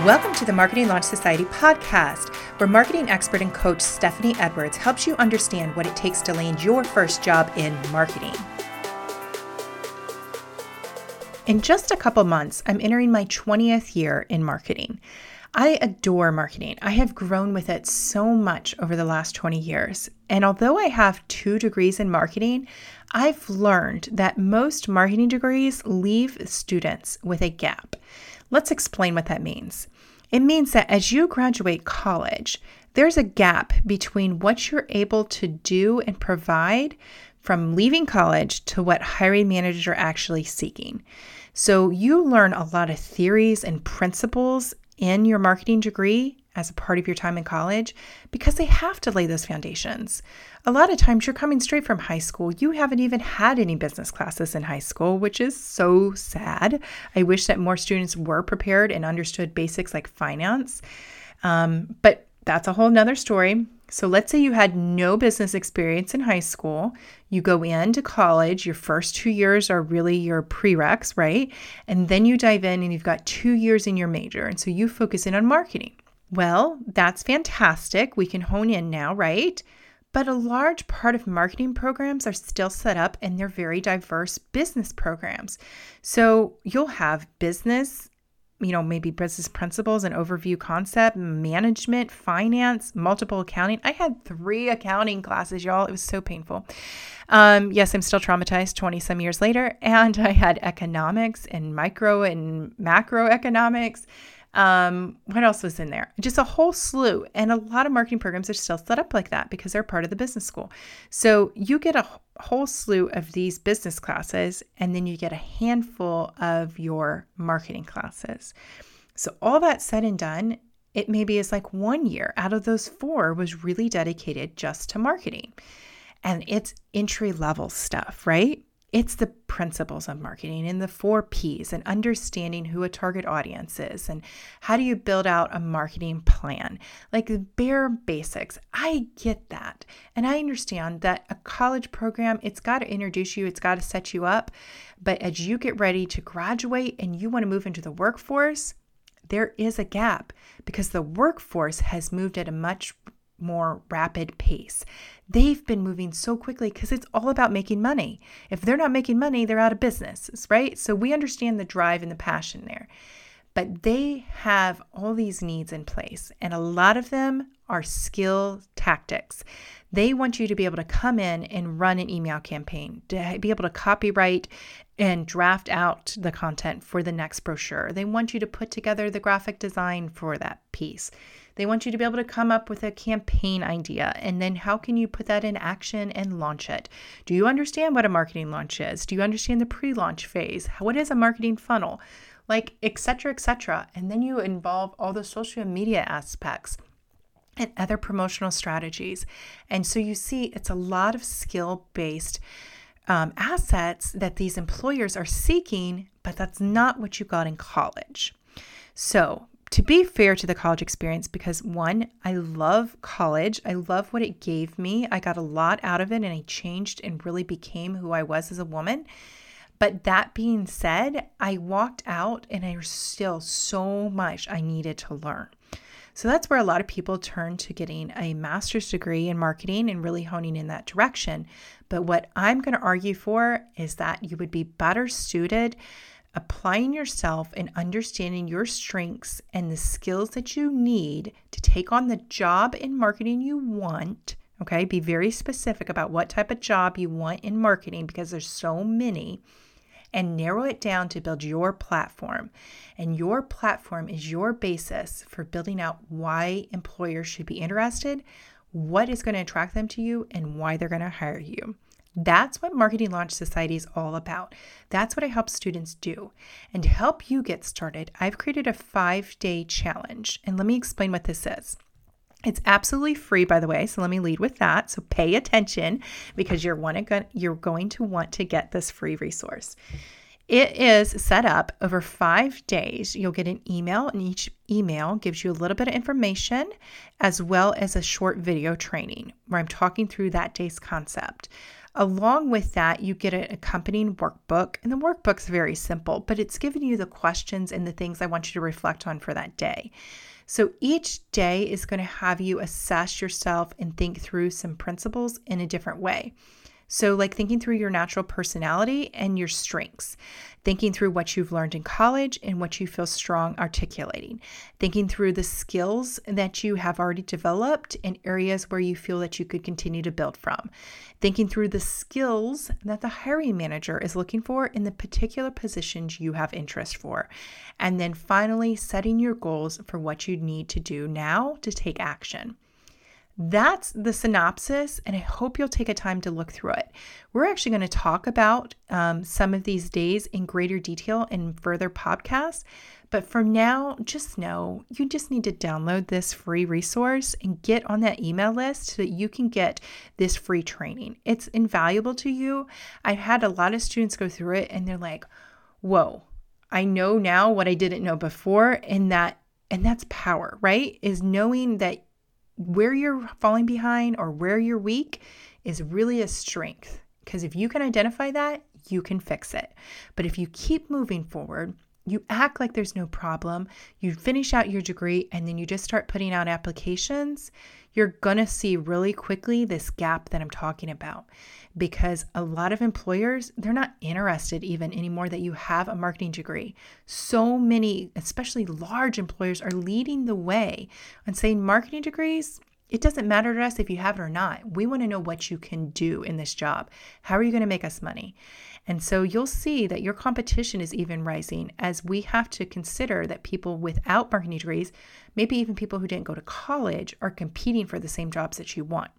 Welcome to the Marketing Launch Society podcast, where marketing expert and coach Stephanie Edwards helps you understand what it takes to land your first job in marketing. In just a couple months, I'm entering my 20th year in marketing. I adore marketing. I have grown with it so much over the last 20 years. And although I have two degrees in marketing, I've learned that most marketing degrees leave students with a gap. Let's explain what that means. It means that as you graduate college, there's a gap between what you're able to do and provide from leaving college to what hiring managers are actually seeking. So you learn a lot of theories and principles in your marketing degree as a part of your time in college because they have to lay those foundations. A lot of times you're coming straight from high school. You haven't even had any business classes in high school, which is so sad. I wish that more students were prepared and understood basics like finance. Um, but that's a whole nother story. So let's say you had no business experience in high school. You go into college, your first two years are really your prereqs, right? And then you dive in and you've got two years in your major. And so you focus in on marketing. Well, that's fantastic. We can hone in now, right? But a large part of marketing programs are still set up and they're very diverse business programs. So you'll have business you know, maybe business principles and overview concept, management, finance, multiple accounting. I had three accounting classes, y'all. It was so painful. Um, yes, I'm still traumatized 20 some years later. And I had economics and micro and macroeconomics um, what else was in there? Just a whole slew. And a lot of marketing programs are still set up like that because they're part of the business school. So you get a whole slew of these business classes, and then you get a handful of your marketing classes. So, all that said and done, it maybe is like one year out of those four was really dedicated just to marketing. And it's entry level stuff, right? It's the principles of marketing and the four P's and understanding who a target audience is and how do you build out a marketing plan. Like the bare basics. I get that. And I understand that a college program, it's got to introduce you, it's got to set you up. But as you get ready to graduate and you want to move into the workforce, there is a gap because the workforce has moved at a much more rapid pace. They've been moving so quickly because it's all about making money. If they're not making money, they're out of business, right? So we understand the drive and the passion there. But they have all these needs in place, and a lot of them are skill tactics. They want you to be able to come in and run an email campaign, to be able to copywrite and draft out the content for the next brochure. They want you to put together the graphic design for that piece. They want you to be able to come up with a campaign idea and then how can you put that in action and launch it? Do you understand what a marketing launch is? Do you understand the pre-launch phase? What is a marketing funnel? Like etc etc. And then you involve all the social media aspects and other promotional strategies. And so you see it's a lot of skill-based um, assets that these employers are seeking, but that's not what you got in college. So, to be fair to the college experience, because one, I love college, I love what it gave me. I got a lot out of it and I changed and really became who I was as a woman. But that being said, I walked out and there's still so much I needed to learn. So that's where a lot of people turn to getting a master's degree in marketing and really honing in that direction. But what I'm going to argue for is that you would be better suited applying yourself and understanding your strengths and the skills that you need to take on the job in marketing you want. Okay, be very specific about what type of job you want in marketing because there's so many and narrow it down to build your platform. And your platform is your basis for building out why employers should be interested, what is going to attract them to you, and why they're going to hire you. That's what Marketing Launch Society is all about. That's what I help students do. And to help you get started, I've created a five day challenge. And let me explain what this is. It's absolutely free, by the way. So let me lead with that. So pay attention because you're, one, you're going to want to get this free resource. It is set up over five days. You'll get an email, and each email gives you a little bit of information as well as a short video training where I'm talking through that day's concept. Along with that, you get an accompanying workbook, and the workbook's very simple, but it's giving you the questions and the things I want you to reflect on for that day. So each day is going to have you assess yourself and think through some principles in a different way. So, like thinking through your natural personality and your strengths, thinking through what you've learned in college and what you feel strong articulating, thinking through the skills that you have already developed in areas where you feel that you could continue to build from, thinking through the skills that the hiring manager is looking for in the particular positions you have interest for, and then finally setting your goals for what you need to do now to take action. That's the synopsis, and I hope you'll take a time to look through it. We're actually going to talk about um, some of these days in greater detail in further podcasts. But for now, just know you just need to download this free resource and get on that email list so that you can get this free training. It's invaluable to you. I've had a lot of students go through it and they're like, whoa, I know now what I didn't know before. And that and that's power, right? Is knowing that where you're falling behind or where you're weak is really a strength. Because if you can identify that, you can fix it. But if you keep moving forward, you act like there's no problem, you finish out your degree, and then you just start putting out applications, you're to see really quickly this gap that I'm talking about because a lot of employers, they're not interested even anymore that you have a marketing degree. So many, especially large employers, are leading the way on saying marketing degrees. It doesn't matter to us if you have it or not. We want to know what you can do in this job. How are you going to make us money? And so you'll see that your competition is even rising as we have to consider that people without marketing degrees, maybe even people who didn't go to college, are competing for the same jobs that you want.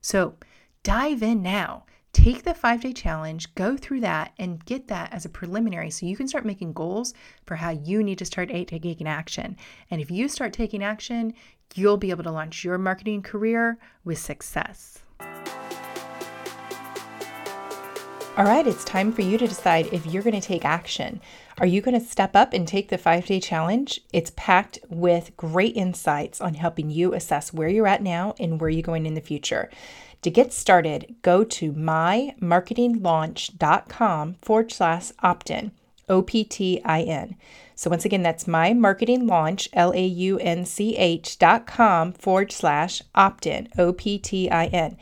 So dive in now. Take the five day challenge, go through that, and get that as a preliminary so you can start making goals for how you need to start taking action. And if you start taking action, you'll be able to launch your marketing career with success. All right, it's time for you to decide if you're going to take action. Are you going to step up and take the five day challenge? It's packed with great insights on helping you assess where you're at now and where you're going in the future. To get started, go to mymarketinglaunch.com forward slash opt in, O P T I N. So once again, that's mymarketinglaunch, L A U N C H L A U N C H dot com forward slash opt in, O P T I N.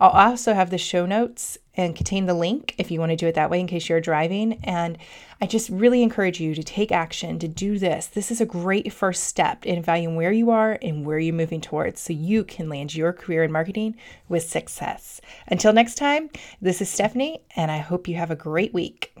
I'll also have the show notes and contain the link if you want to do it that way in case you're driving. And I just really encourage you to take action to do this. This is a great first step in valuing where you are and where you're moving towards so you can land your career in marketing with success. Until next time, this is Stephanie, and I hope you have a great week.